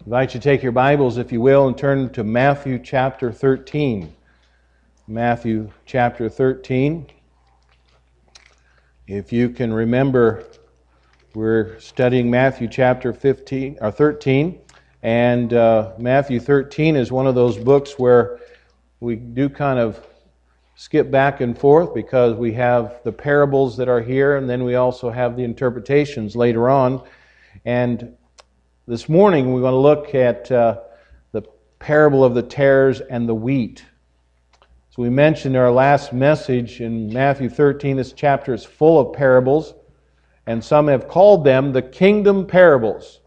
I invite you to take your Bibles, if you will, and turn to Matthew chapter 13. Matthew chapter 13. If you can remember, we're studying Matthew chapter 15 or 13, and uh, Matthew 13 is one of those books where we do kind of skip back and forth because we have the parables that are here, and then we also have the interpretations later on. And this morning we want to look at uh, the parable of the tares and the wheat. As we mentioned in our last message in Matthew 13, this chapter is full of parables, and some have called them the kingdom parables.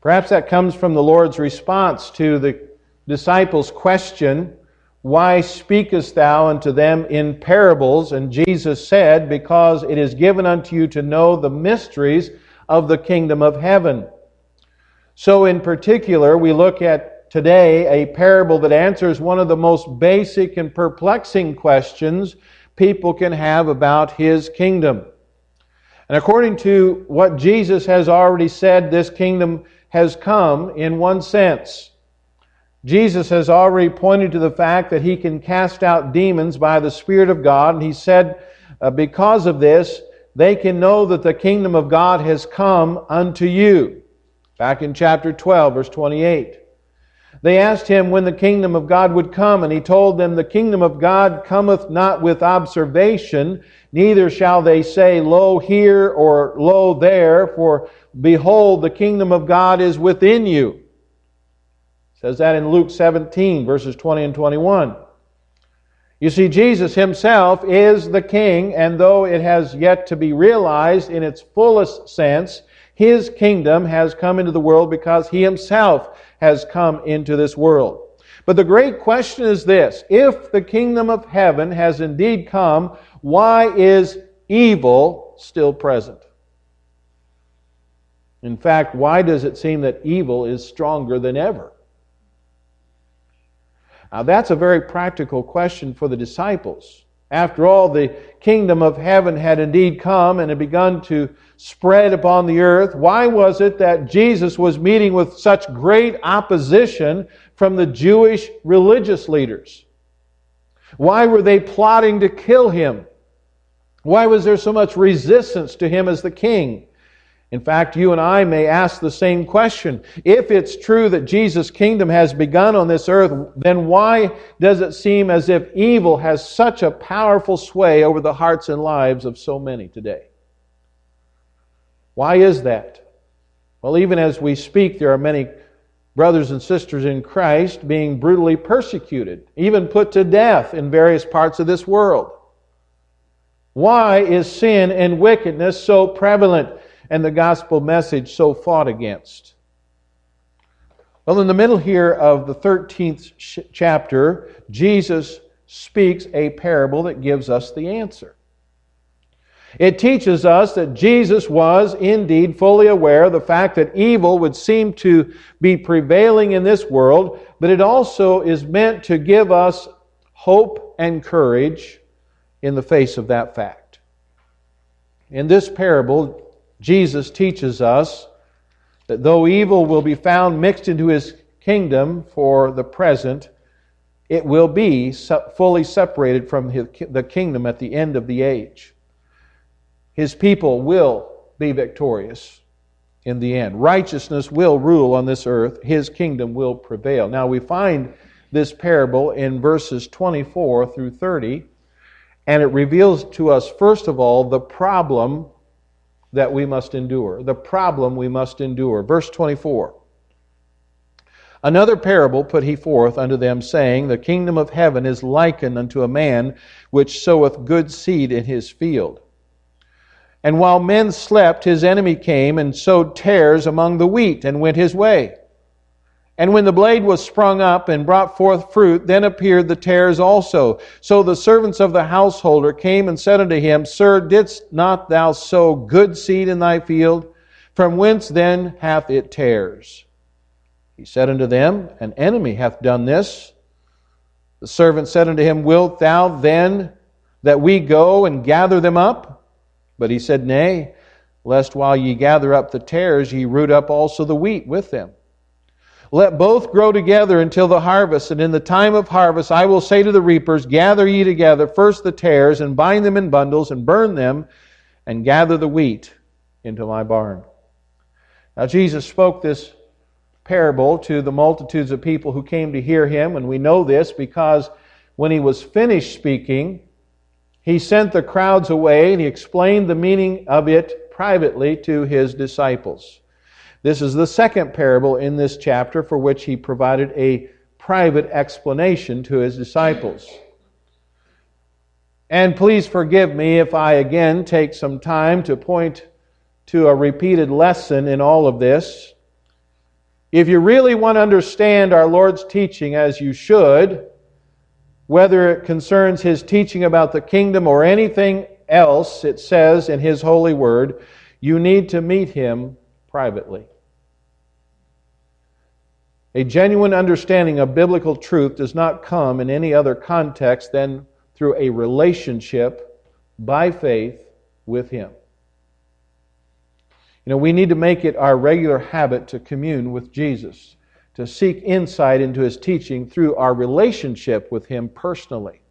Perhaps that comes from the Lord's response to the disciples' question why speakest thou unto them in parables? And Jesus said, Because it is given unto you to know the mysteries of the kingdom of heaven. So, in particular, we look at today a parable that answers one of the most basic and perplexing questions people can have about his kingdom. And according to what Jesus has already said, this kingdom has come in one sense. Jesus has already pointed to the fact that he can cast out demons by the Spirit of God, and he said, uh, because of this, they can know that the kingdom of God has come unto you. Back in chapter 12, verse 28. They asked him when the kingdom of God would come, and he told them, The kingdom of God cometh not with observation, neither shall they say, Lo here or Lo there, for behold, the kingdom of God is within you says that in Luke 17, verses 20 and 21. You see, Jesus himself is the king, and though it has yet to be realized in its fullest sense, his kingdom has come into the world because he himself has come into this world. But the great question is this if the kingdom of heaven has indeed come, why is evil still present? In fact, why does it seem that evil is stronger than ever? Now, that's a very practical question for the disciples. After all, the kingdom of heaven had indeed come and had begun to spread upon the earth. Why was it that Jesus was meeting with such great opposition from the Jewish religious leaders? Why were they plotting to kill him? Why was there so much resistance to him as the king? In fact, you and I may ask the same question. If it's true that Jesus' kingdom has begun on this earth, then why does it seem as if evil has such a powerful sway over the hearts and lives of so many today? Why is that? Well, even as we speak, there are many brothers and sisters in Christ being brutally persecuted, even put to death in various parts of this world. Why is sin and wickedness so prevalent? And the gospel message so fought against? Well, in the middle here of the 13th chapter, Jesus speaks a parable that gives us the answer. It teaches us that Jesus was indeed fully aware of the fact that evil would seem to be prevailing in this world, but it also is meant to give us hope and courage in the face of that fact. In this parable, Jesus teaches us that though evil will be found mixed into his kingdom for the present, it will be fully separated from the kingdom at the end of the age. His people will be victorious in the end. Righteousness will rule on this earth, his kingdom will prevail. Now we find this parable in verses 24 through 30, and it reveals to us, first of all, the problem that we must endure, the problem we must endure. Verse 24. Another parable put he forth unto them, saying, The kingdom of heaven is likened unto a man which soweth good seed in his field. And while men slept, his enemy came and sowed tares among the wheat, and went his way. And when the blade was sprung up and brought forth fruit, then appeared the tares also. So the servants of the householder came and said unto him, Sir, didst not thou sow good seed in thy field? From whence then hath it tares? He said unto them, An enemy hath done this. The servant said unto him, Wilt thou then that we go and gather them up? But he said, Nay, lest while ye gather up the tares, ye root up also the wheat with them. Let both grow together until the harvest, and in the time of harvest I will say to the reapers, Gather ye together first the tares, and bind them in bundles, and burn them, and gather the wheat into my barn. Now Jesus spoke this parable to the multitudes of people who came to hear him, and we know this because when he was finished speaking, he sent the crowds away and he explained the meaning of it privately to his disciples. This is the second parable in this chapter for which he provided a private explanation to his disciples. And please forgive me if I again take some time to point to a repeated lesson in all of this. If you really want to understand our Lord's teaching as you should, whether it concerns his teaching about the kingdom or anything else it says in his holy word, you need to meet him privately. A genuine understanding of biblical truth does not come in any other context than through a relationship by faith with Him. You know, we need to make it our regular habit to commune with Jesus, to seek insight into His teaching through our relationship with Him personally.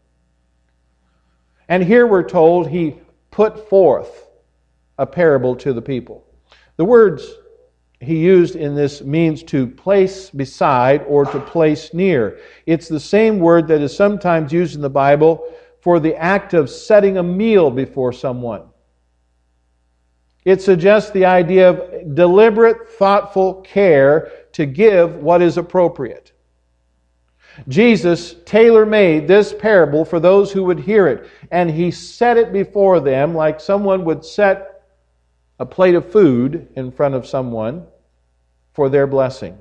And here we're told He put forth a parable to the people. The words he used in this means to place beside or to place near. It's the same word that is sometimes used in the Bible for the act of setting a meal before someone. It suggests the idea of deliberate, thoughtful care to give what is appropriate. Jesus tailor made this parable for those who would hear it, and he set it before them like someone would set a plate of food in front of someone for their blessing.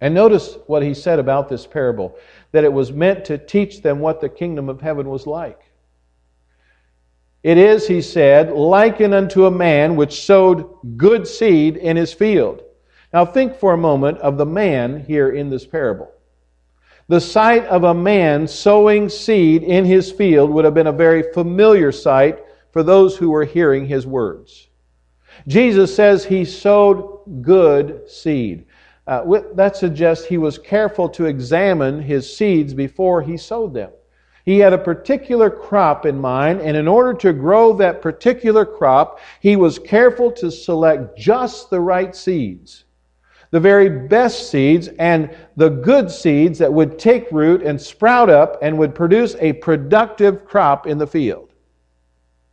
And notice what he said about this parable that it was meant to teach them what the kingdom of heaven was like. It is, he said, likened unto a man which sowed good seed in his field. Now think for a moment of the man here in this parable. The sight of a man sowing seed in his field would have been a very familiar sight for those who were hearing his words. Jesus says he sowed good seed. Uh, that suggests he was careful to examine his seeds before he sowed them. He had a particular crop in mind, and in order to grow that particular crop, he was careful to select just the right seeds. The very best seeds and the good seeds that would take root and sprout up and would produce a productive crop in the field.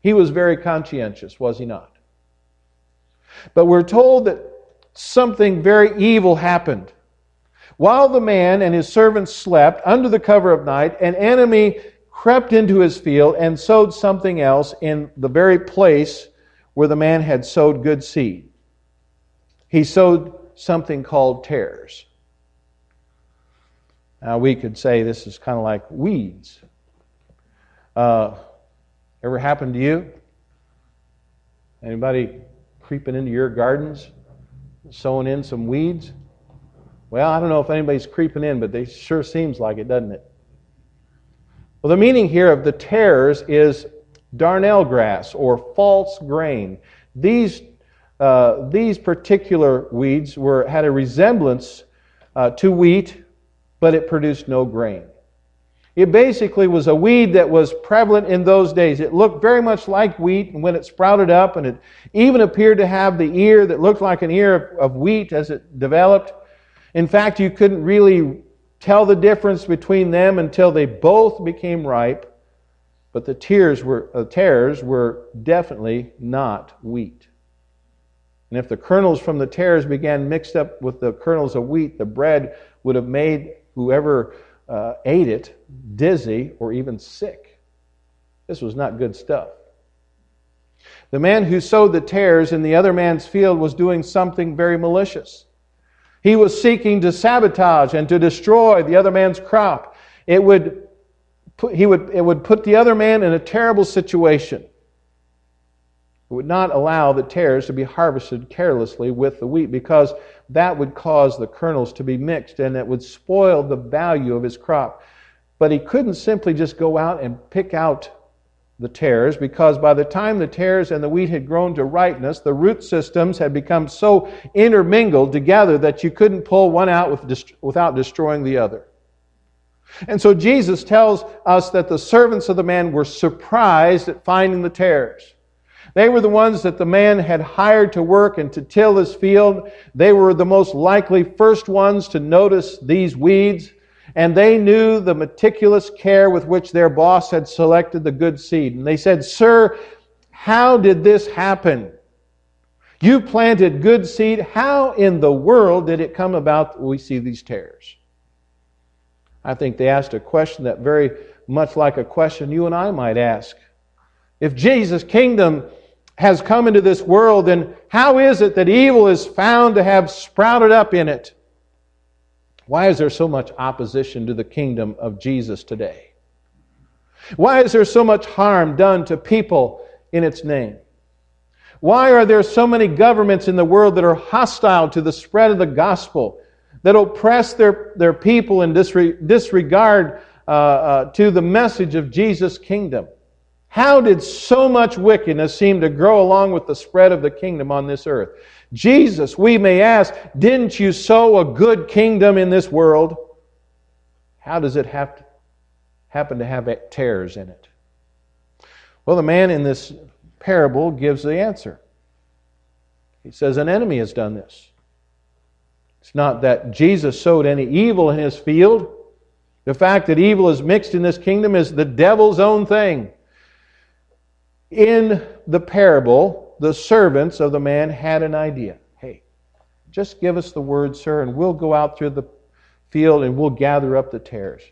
He was very conscientious, was he not? But we're told that something very evil happened. While the man and his servants slept under the cover of night, an enemy crept into his field and sowed something else in the very place where the man had sowed good seed. He sowed something called tares. Now, we could say this is kind of like weeds. Uh, Ever happened to you? Anybody creeping into your gardens, sowing in some weeds? Well, I don't know if anybody's creeping in, but they sure seems like it, doesn't it? Well, the meaning here of the tares is darnel grass or false grain. These, uh, these particular weeds were, had a resemblance uh, to wheat, but it produced no grain. It basically was a weed that was prevalent in those days. It looked very much like wheat and when it sprouted up, and it even appeared to have the ear that looked like an ear of wheat as it developed. In fact, you couldn't really tell the difference between them until they both became ripe. But the tares were, uh, tares were definitely not wheat. And if the kernels from the tares began mixed up with the kernels of wheat, the bread would have made whoever uh, ate it dizzy or even sick. This was not good stuff. The man who sowed the tares in the other man's field was doing something very malicious. He was seeking to sabotage and to destroy the other man's crop. It would put, he would, it would put the other man in a terrible situation. It would not allow the tares to be harvested carelessly with the wheat because that would cause the kernels to be mixed and it would spoil the value of his crop. But he couldn't simply just go out and pick out the tares because by the time the tares and the wheat had grown to ripeness, the root systems had become so intermingled together that you couldn't pull one out with, without destroying the other. And so Jesus tells us that the servants of the man were surprised at finding the tares. They were the ones that the man had hired to work and to till his field. They were the most likely first ones to notice these weeds and they knew the meticulous care with which their boss had selected the good seed. And they said, Sir, how did this happen? You planted good seed. How in the world did it come about that we see these tares? I think they asked a question that very much like a question you and I might ask. If Jesus' kingdom has come into this world, then how is it that evil is found to have sprouted up in it? Why is there so much opposition to the kingdom of Jesus today? Why is there so much harm done to people in its name? Why are there so many governments in the world that are hostile to the spread of the gospel, that oppress their, their people and disregard uh, uh, to the message of Jesus' kingdom? How did so much wickedness seem to grow along with the spread of the kingdom on this earth? Jesus, we may ask, didn't you sow a good kingdom in this world? How does it have to, happen to have tares in it? Well, the man in this parable gives the answer. He says, An enemy has done this. It's not that Jesus sowed any evil in his field. The fact that evil is mixed in this kingdom is the devil's own thing. In the parable, the servants of the man had an idea. Hey, just give us the word, sir, and we'll go out through the field and we'll gather up the tares.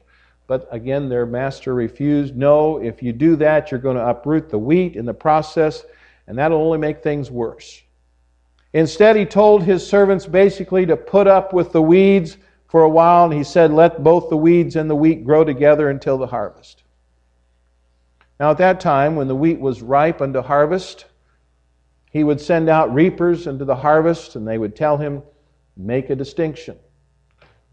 But again, their master refused. No, if you do that, you're going to uproot the wheat in the process, and that'll only make things worse. Instead, he told his servants basically to put up with the weeds for a while, and he said, Let both the weeds and the wheat grow together until the harvest. Now, at that time, when the wheat was ripe unto harvest, he would send out reapers into the harvest, and they would tell him, Make a distinction.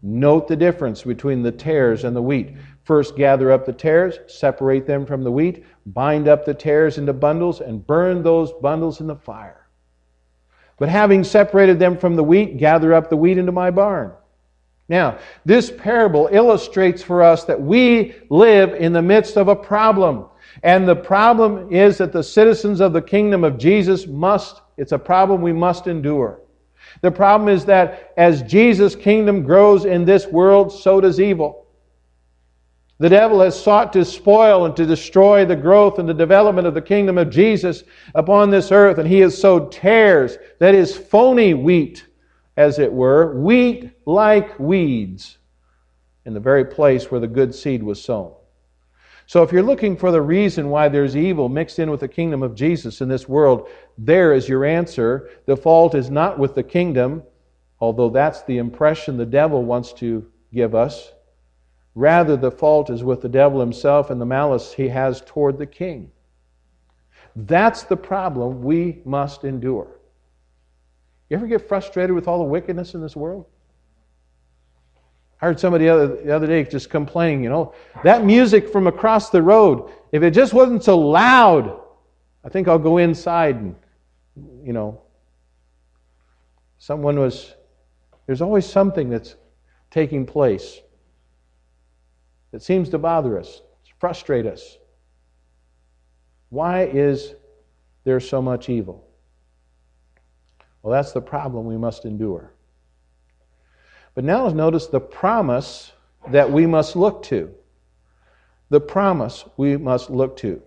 Note the difference between the tares and the wheat. First, gather up the tares, separate them from the wheat, bind up the tares into bundles, and burn those bundles in the fire. But having separated them from the wheat, gather up the wheat into my barn. Now, this parable illustrates for us that we live in the midst of a problem. And the problem is that the citizens of the kingdom of Jesus must, it's a problem we must endure. The problem is that as Jesus' kingdom grows in this world, so does evil. The devil has sought to spoil and to destroy the growth and the development of the kingdom of Jesus upon this earth, and he has sowed tares, that is, phony wheat, as it were, wheat like weeds, in the very place where the good seed was sown. So if you're looking for the reason why there's evil mixed in with the kingdom of Jesus in this world, there is your answer. The fault is not with the kingdom, although that's the impression the devil wants to give us. Rather, the fault is with the devil himself and the malice he has toward the king. That's the problem we must endure. You ever get frustrated with all the wickedness in this world? I heard somebody the other, the other day just complaining, you know, that music from across the road, if it just wasn't so loud, I think I'll go inside and, you know, someone was, there's always something that's taking place that seems to bother us, frustrate us. Why is there so much evil? Well, that's the problem we must endure. But now notice the promise that we must look to. The promise we must look to.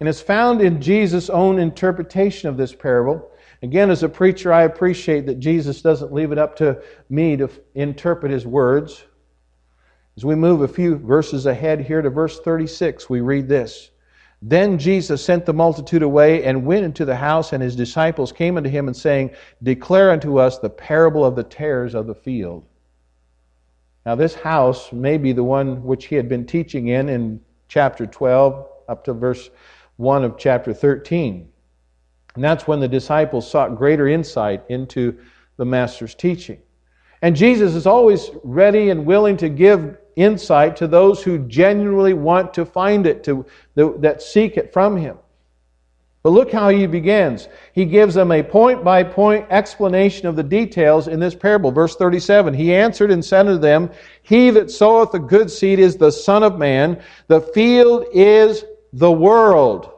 And it's found in Jesus' own interpretation of this parable. Again, as a preacher, I appreciate that Jesus doesn't leave it up to me to interpret his words. As we move a few verses ahead here to verse 36, we read this then Jesus sent the multitude away and went into the house, and his disciples came unto him and saying, Declare unto us the parable of the tares of the field. Now, this house may be the one which he had been teaching in in chapter 12 up to verse 1 of chapter 13. And that's when the disciples sought greater insight into the Master's teaching. And Jesus is always ready and willing to give insight to those who genuinely want to find it, to, that seek it from Him. But look how he begins. He gives them a point by point explanation of the details in this parable. Verse 37 He answered and said unto them, He that soweth the good seed is the Son of Man, the field is the world.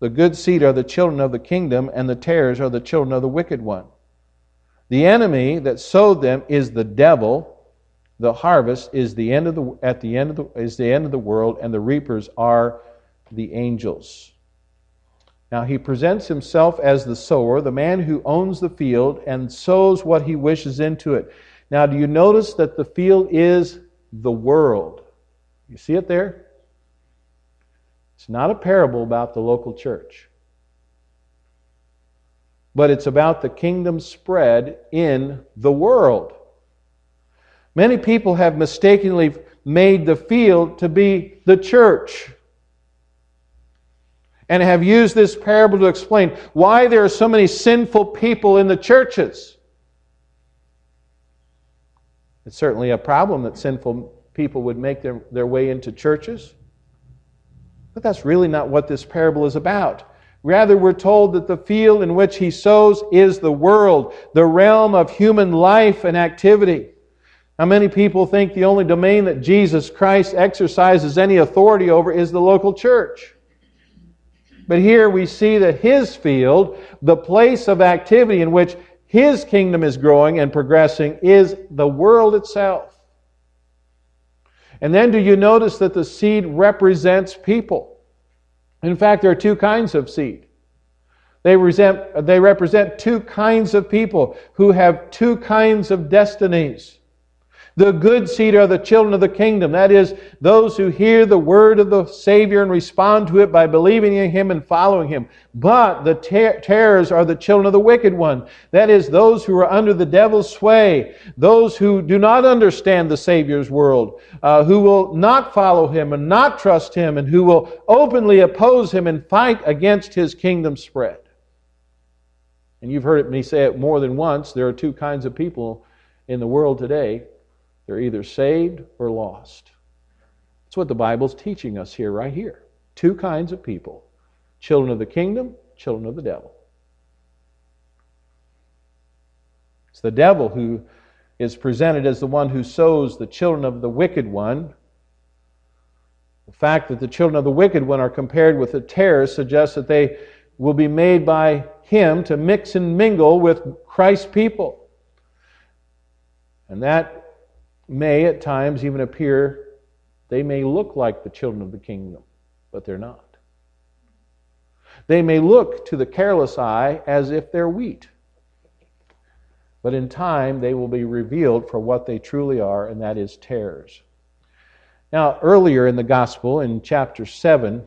The good seed are the children of the kingdom, and the tares are the children of the wicked one. The enemy that sowed them is the devil. The harvest is the end of the at the end of the is the end of the world, and the reapers are the angels. Now he presents himself as the sower, the man who owns the field and sows what he wishes into it. Now, do you notice that the field is the world? You see it there? It's not a parable about the local church, but it's about the kingdom spread in the world. Many people have mistakenly made the field to be the church and have used this parable to explain why there are so many sinful people in the churches. It's certainly a problem that sinful people would make their, their way into churches. But that's really not what this parable is about. Rather, we're told that the field in which he sows is the world, the realm of human life and activity. How many people think the only domain that Jesus Christ exercises any authority over is the local church? But here we see that his field, the place of activity in which his kingdom is growing and progressing, is the world itself. And then do you notice that the seed represents people? In fact, there are two kinds of seed. They, resent, they represent two kinds of people who have two kinds of destinies. The good seed are the children of the kingdom. That is, those who hear the word of the Savior and respond to it by believing in Him and following Him. But the ter- are the children of the wicked one. That is, those who are under the devil's sway, those who do not understand the Savior's world, uh, who will not follow Him and not trust Him, and who will openly oppose Him and fight against His kingdom spread. And you've heard me say it more than once. There are two kinds of people in the world today they're either saved or lost. That's what the Bible's teaching us here, right here. Two kinds of people children of the kingdom, children of the devil. It's the devil who is presented as the one who sows the children of the wicked one. The fact that the children of the wicked one are compared with the tares suggests that they will be made by him to mix and mingle with Christ's people. And that may at times even appear, they may look like the children of the kingdom, but they're not. They may look to the careless eye as if they're wheat, but in time they will be revealed for what they truly are, and that is tares. Now, earlier in the gospel, in chapter 7,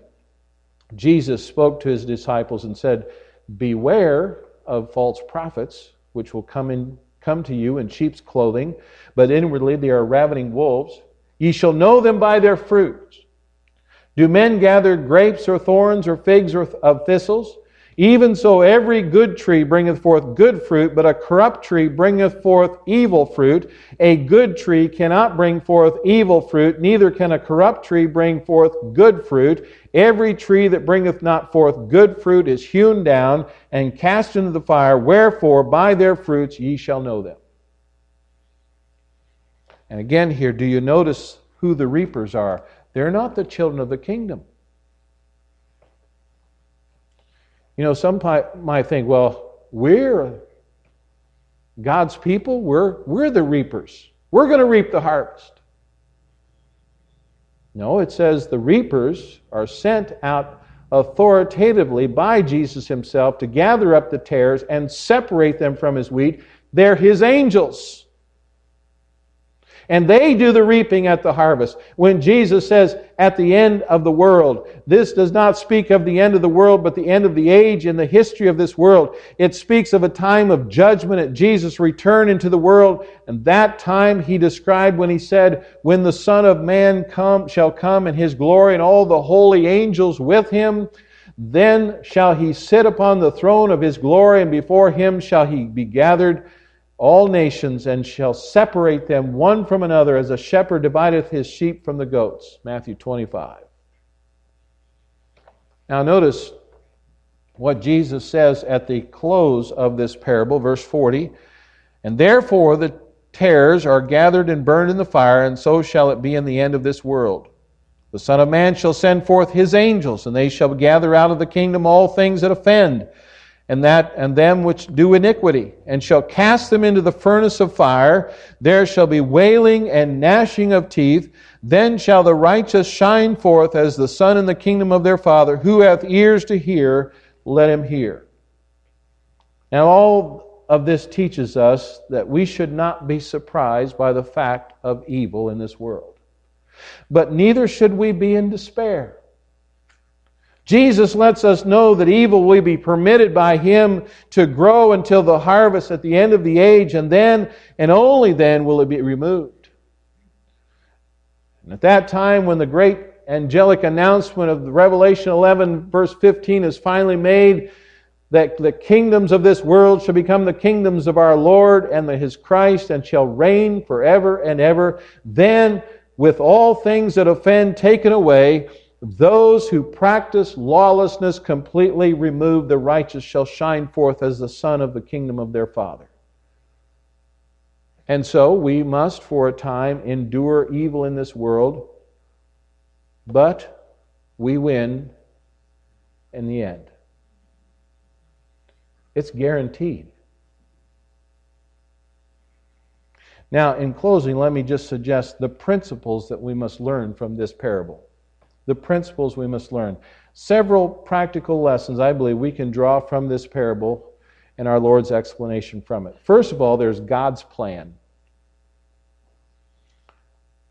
Jesus spoke to his disciples and said, Beware of false prophets, which will come in come to you in sheep's clothing, but inwardly they are ravening wolves. Ye shall know them by their fruits. Do men gather grapes or thorns or figs or of thistles? Even so, every good tree bringeth forth good fruit, but a corrupt tree bringeth forth evil fruit. A good tree cannot bring forth evil fruit, neither can a corrupt tree bring forth good fruit. Every tree that bringeth not forth good fruit is hewn down and cast into the fire. Wherefore, by their fruits ye shall know them. And again, here, do you notice who the reapers are? They're not the children of the kingdom. You know, some might think, well, we're God's people, we're, we're the reapers. We're going to reap the harvest. No, it says the reapers are sent out authoritatively by Jesus himself to gather up the tares and separate them from his wheat. They're his angels and they do the reaping at the harvest. When Jesus says, at the end of the world, this does not speak of the end of the world, but the end of the age in the history of this world. It speaks of a time of judgment at Jesus' return into the world, and that time he described when he said, When the Son of Man come, shall come in his glory and all the holy angels with him, then shall he sit upon the throne of his glory, and before him shall he be gathered all nations and shall separate them one from another as a shepherd divideth his sheep from the goats. Matthew 25. Now, notice what Jesus says at the close of this parable, verse 40. And therefore the tares are gathered and burned in the fire, and so shall it be in the end of this world. The Son of Man shall send forth his angels, and they shall gather out of the kingdom all things that offend and that and them which do iniquity, and shall cast them into the furnace of fire. There shall be wailing and gnashing of teeth. Then shall the righteous shine forth as the sun in the kingdom of their Father. Who hath ears to hear, let him hear. Now, all of this teaches us that we should not be surprised by the fact of evil in this world. But neither should we be in despair. Jesus lets us know that evil will be permitted by Him to grow until the harvest at the end of the age, and then, and only then, will it be removed. And at that time, when the great angelic announcement of Revelation 11, verse 15, is finally made, that the kingdoms of this world shall become the kingdoms of our Lord and His Christ, and shall reign forever and ever, then, with all things that offend taken away, those who practice lawlessness completely removed, the righteous shall shine forth as the sun of the kingdom of their Father. And so we must, for a time, endure evil in this world, but we win in the end. It's guaranteed. Now, in closing, let me just suggest the principles that we must learn from this parable the principles we must learn. Several practical lessons I believe we can draw from this parable and our Lord's explanation from it. First of all, there's God's plan.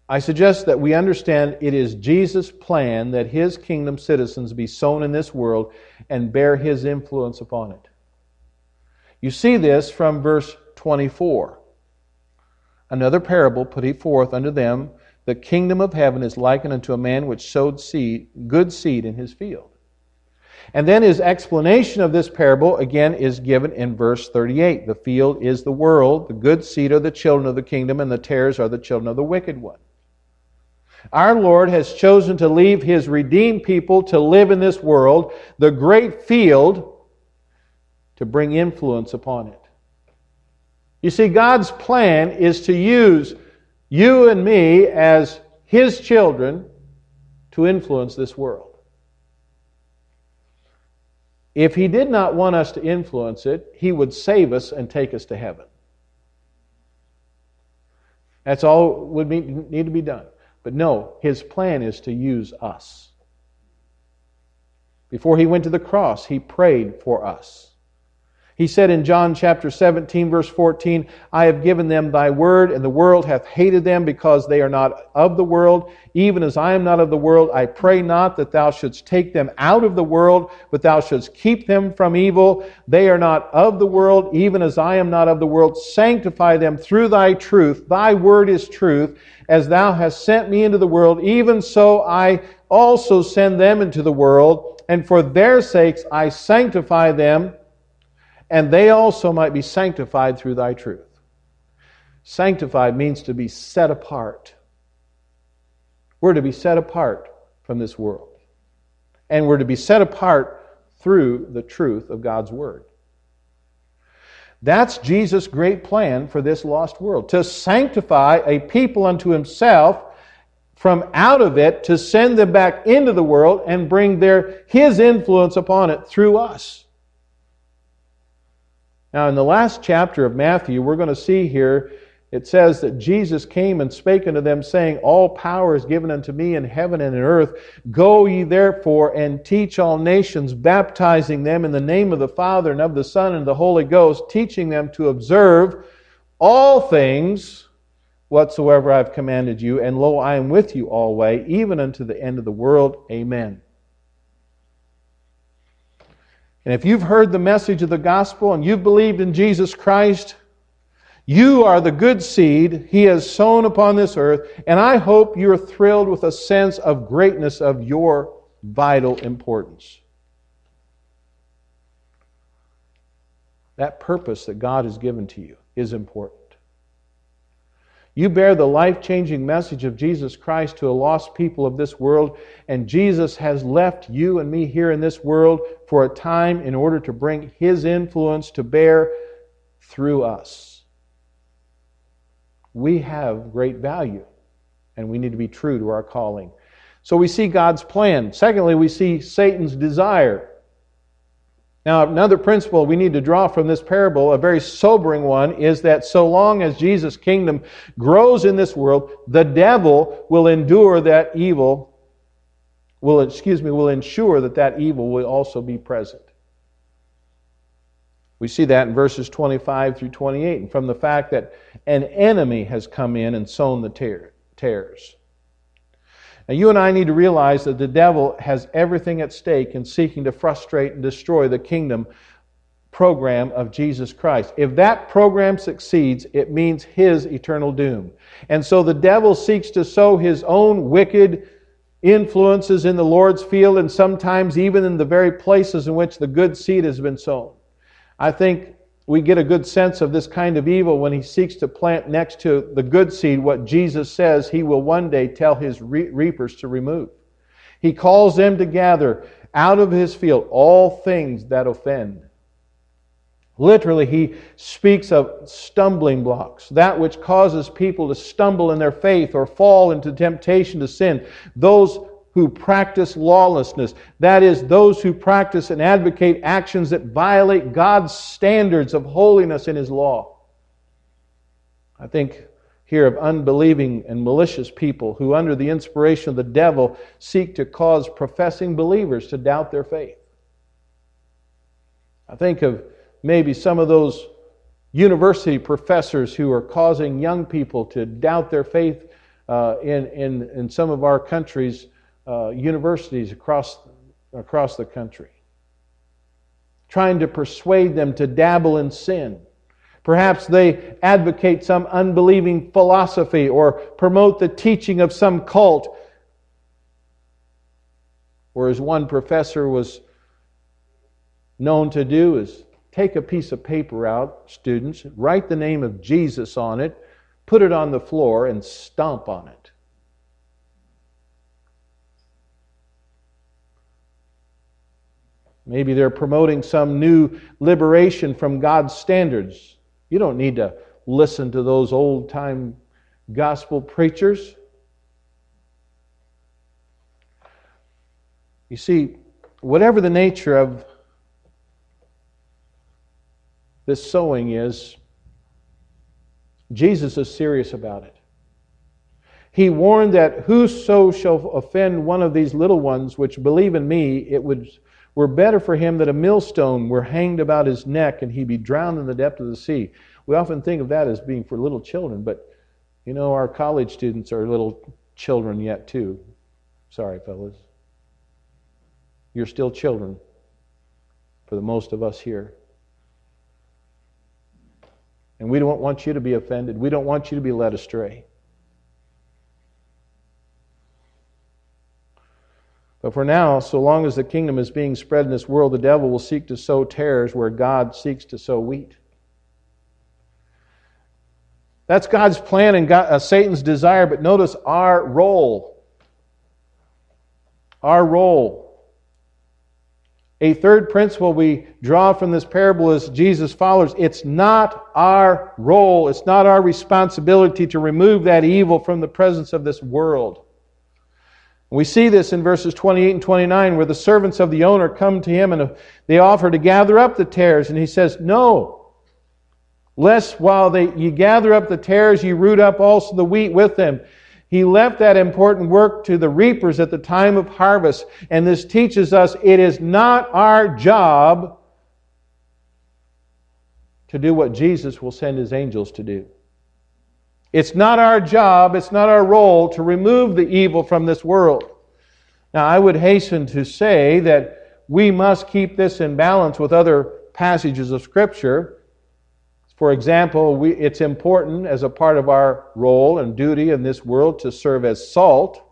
I suggest that we understand it is Jesus' plan that his kingdom citizens be sown in this world and bear his influence upon it. You see this from verse 24. Another parable put he forth unto them the kingdom of heaven is likened unto a man which sowed seed, good seed in his field. And then his explanation of this parable again is given in verse 38. The field is the world, the good seed are the children of the kingdom, and the tares are the children of the wicked one. Our Lord has chosen to leave his redeemed people to live in this world, the great field, to bring influence upon it. You see, God's plan is to use you and me as His children to influence this world. If He did not want us to influence it, He would save us and take us to heaven. That's all would need to be done. But no, His plan is to use us. Before He went to the cross, He prayed for us. He said in John chapter 17, verse 14, I have given them thy word, and the world hath hated them because they are not of the world, even as I am not of the world. I pray not that thou shouldst take them out of the world, but thou shouldst keep them from evil. They are not of the world, even as I am not of the world. Sanctify them through thy truth. Thy word is truth. As thou hast sent me into the world, even so I also send them into the world. And for their sakes I sanctify them and they also might be sanctified through thy truth. Sanctified means to be set apart. We're to be set apart from this world. And we're to be set apart through the truth of God's Word. That's Jesus' great plan for this lost world to sanctify a people unto himself from out of it to send them back into the world and bring their his influence upon it through us. Now, in the last chapter of Matthew, we're going to see here, it says that Jesus came and spake unto them, saying, All power is given unto me in heaven and in earth. Go ye therefore and teach all nations, baptizing them in the name of the Father and of the Son and the Holy Ghost, teaching them to observe all things whatsoever I've commanded you. And lo, I am with you always, even unto the end of the world. Amen. And if you've heard the message of the gospel and you've believed in Jesus Christ, you are the good seed He has sown upon this earth, and I hope you're thrilled with a sense of greatness of your vital importance. that purpose that God has given to you is important. You bear the life changing message of Jesus Christ to a lost people of this world, and Jesus has left you and me here in this world for a time in order to bring His influence to bear through us. We have great value, and we need to be true to our calling. So we see God's plan. Secondly, we see Satan's desire. Now, another principle we need to draw from this parable, a very sobering one, is that so long as Jesus' kingdom grows in this world, the devil will endure that evil, will, excuse me, will ensure that that evil will also be present. We see that in verses 25 through 28, and from the fact that an enemy has come in and sown the tares. Now, you and I need to realize that the devil has everything at stake in seeking to frustrate and destroy the kingdom program of Jesus Christ. If that program succeeds, it means his eternal doom. And so the devil seeks to sow his own wicked influences in the Lord's field and sometimes even in the very places in which the good seed has been sown. I think we get a good sense of this kind of evil when he seeks to plant next to the good seed what Jesus says he will one day tell his reapers to remove. He calls them to gather out of his field all things that offend. Literally, he speaks of stumbling blocks, that which causes people to stumble in their faith or fall into temptation to sin. Those who practice lawlessness. That is, those who practice and advocate actions that violate God's standards of holiness in His law. I think here of unbelieving and malicious people who, under the inspiration of the devil, seek to cause professing believers to doubt their faith. I think of maybe some of those university professors who are causing young people to doubt their faith uh, in, in, in some of our countries uh, universities across, across the country, trying to persuade them to dabble in sin. Perhaps they advocate some unbelieving philosophy or promote the teaching of some cult. Or, as one professor was known to do, is take a piece of paper out, students, write the name of Jesus on it, put it on the floor, and stomp on it. Maybe they're promoting some new liberation from God's standards. You don't need to listen to those old time gospel preachers. You see, whatever the nature of this sowing is, Jesus is serious about it. He warned that whoso shall offend one of these little ones which believe in me, it would were better for him that a millstone were hanged about his neck and he be drowned in the depth of the sea. We often think of that as being for little children, but you know, our college students are little children yet, too. Sorry, fellas. You're still children for the most of us here. And we don't want you to be offended. We don't want you to be led astray. But for now, so long as the kingdom is being spread in this world, the devil will seek to sow tares where God seeks to sow wheat. That's God's plan and God, uh, Satan's desire, but notice our role. Our role. A third principle we draw from this parable is Jesus' followers. It's not our role, it's not our responsibility to remove that evil from the presence of this world. We see this in verses 28 and 29 where the servants of the owner come to him and uh, they offer to gather up the tares. And he says, No, lest while they, you gather up the tares, you root up also the wheat with them. He left that important work to the reapers at the time of harvest. And this teaches us it is not our job to do what Jesus will send his angels to do. It's not our job, it's not our role to remove the evil from this world. Now, I would hasten to say that we must keep this in balance with other passages of Scripture. For example, we, it's important as a part of our role and duty in this world to serve as salt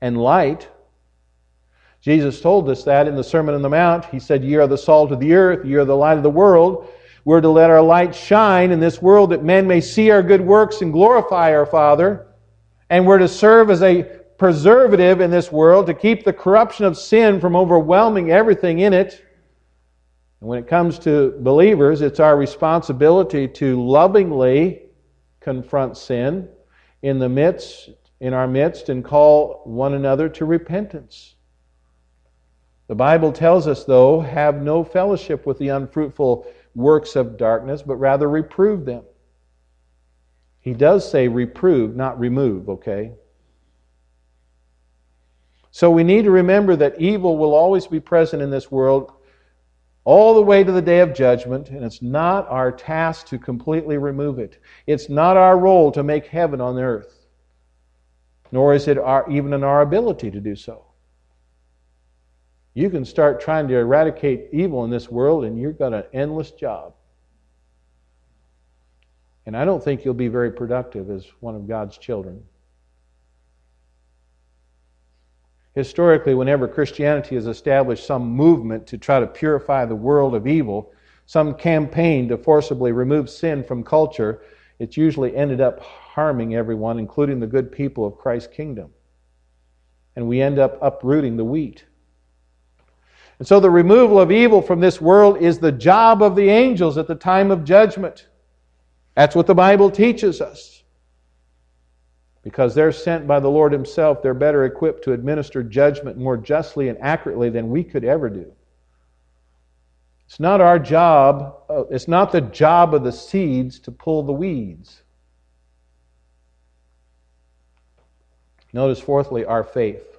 and light. Jesus told us that in the Sermon on the Mount. He said, Ye are the salt of the earth, ye are the light of the world. We're to let our light shine in this world that men may see our good works and glorify our Father. And we're to serve as a preservative in this world to keep the corruption of sin from overwhelming everything in it. And when it comes to believers, it's our responsibility to lovingly confront sin in the midst in our midst and call one another to repentance. The Bible tells us, though, have no fellowship with the unfruitful works of darkness, but rather reprove them. He does say reprove, not remove, okay? So we need to remember that evil will always be present in this world all the way to the day of judgment, and it's not our task to completely remove it. It's not our role to make heaven on earth, nor is it our, even in our ability to do so. You can start trying to eradicate evil in this world, and you've got an endless job. And I don't think you'll be very productive as one of God's children. Historically, whenever Christianity has established some movement to try to purify the world of evil, some campaign to forcibly remove sin from culture, it's usually ended up harming everyone, including the good people of Christ's kingdom. And we end up uprooting the wheat. And so the removal of evil from this world is the job of the angels at the time of judgment. That's what the Bible teaches us. Because they're sent by the Lord Himself, they're better equipped to administer judgment more justly and accurately than we could ever do. It's not our job, uh, it's not the job of the seeds to pull the weeds. Notice, fourthly, our faith.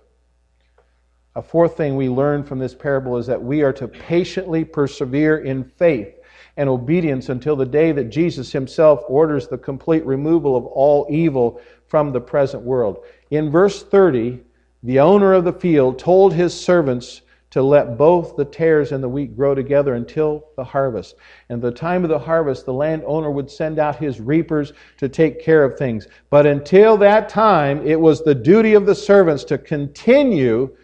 A fourth thing we learn from this parable is that we are to patiently persevere in faith and obedience until the day that Jesus himself orders the complete removal of all evil from the present world. In verse 30, the owner of the field told his servants to let both the tares and the wheat grow together until the harvest. And the time of the harvest, the landowner would send out his reapers to take care of things. But until that time, it was the duty of the servants to continue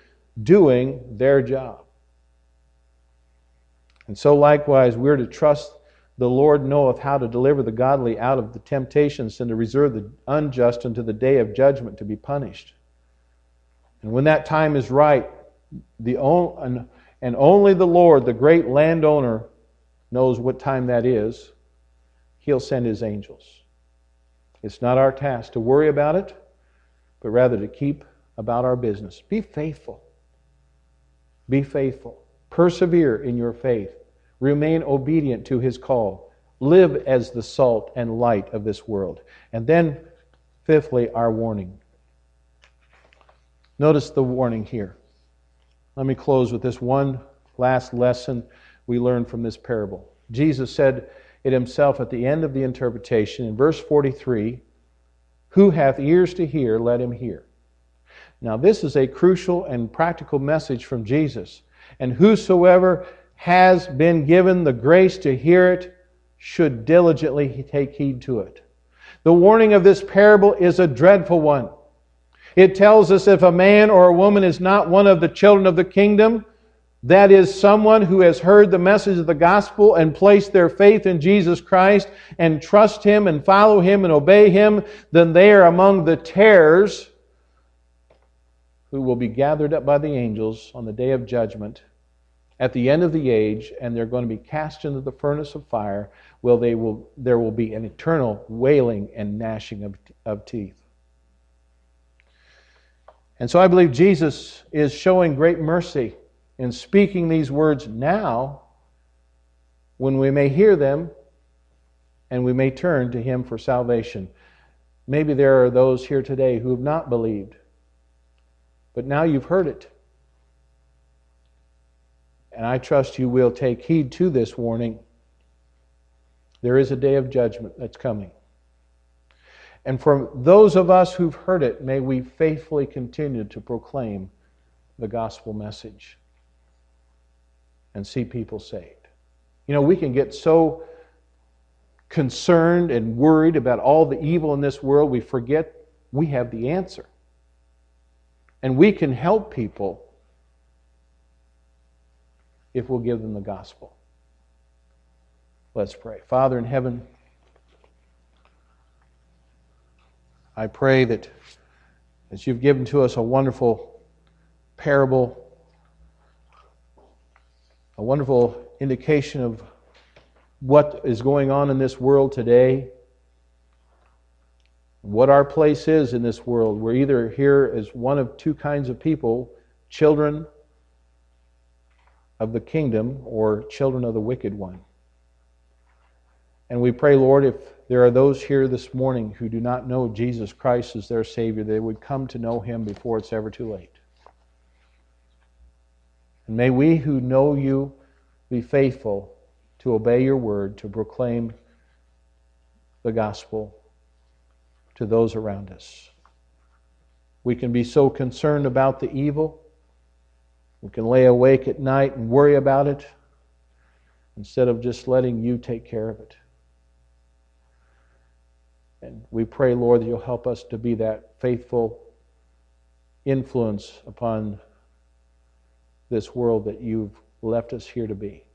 doing their job. And so, likewise, we're to trust the Lord knoweth how to deliver the godly out of the temptations and to reserve the unjust unto the day of judgment to be punished. And when that time is right, the on, and only the Lord, the great landowner, knows what time that is, he'll send his angels. It's not our task to worry about it, but rather to keep about our business. Be faithful. Be faithful. Persevere in your faith. Remain obedient to his call. Live as the salt and light of this world. And then, fifthly, our warning. Notice the warning here. Let me close with this one last lesson we learned from this parable. Jesus said it himself at the end of the interpretation in verse 43 Who hath ears to hear, let him hear. Now, this is a crucial and practical message from Jesus. And whosoever has been given the grace to hear it should diligently take heed to it. The warning of this parable is a dreadful one. It tells us if a man or a woman is not one of the children of the kingdom, that is, someone who has heard the message of the gospel and placed their faith in Jesus Christ and trust Him and follow Him and obey Him, then they are among the tares who will be gathered up by the angels on the day of judgment at the end of the age, and they're going to be cast into the furnace of fire, where they will, there will be an eternal wailing and gnashing of, of teeth. And so I believe Jesus is showing great mercy in speaking these words now when we may hear them and we may turn to Him for salvation. Maybe there are those here today who have not believed but now you've heard it. And I trust you will take heed to this warning. There is a day of judgment that's coming. And for those of us who've heard it, may we faithfully continue to proclaim the gospel message and see people saved. You know, we can get so concerned and worried about all the evil in this world, we forget we have the answer. And we can help people if we'll give them the gospel. Let's pray. Father in heaven, I pray that as you've given to us a wonderful parable, a wonderful indication of what is going on in this world today, what our place is in this world. We're either here as one of two kinds of people children of the kingdom or children of the wicked one. And we pray, Lord, if there are those here this morning who do not know Jesus Christ as their Savior, they would come to know Him before it's ever too late. And may we who know you be faithful to obey your word, to proclaim the gospel to those around us. We can be so concerned about the evil. We can lay awake at night and worry about it instead of just letting you take care of it. And we pray, Lord, that you'll help us to be that faithful influence upon this world that you've left us here to be.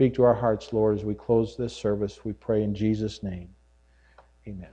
Speak to our hearts, Lord, as we close this service. We pray in Jesus' name. Amen.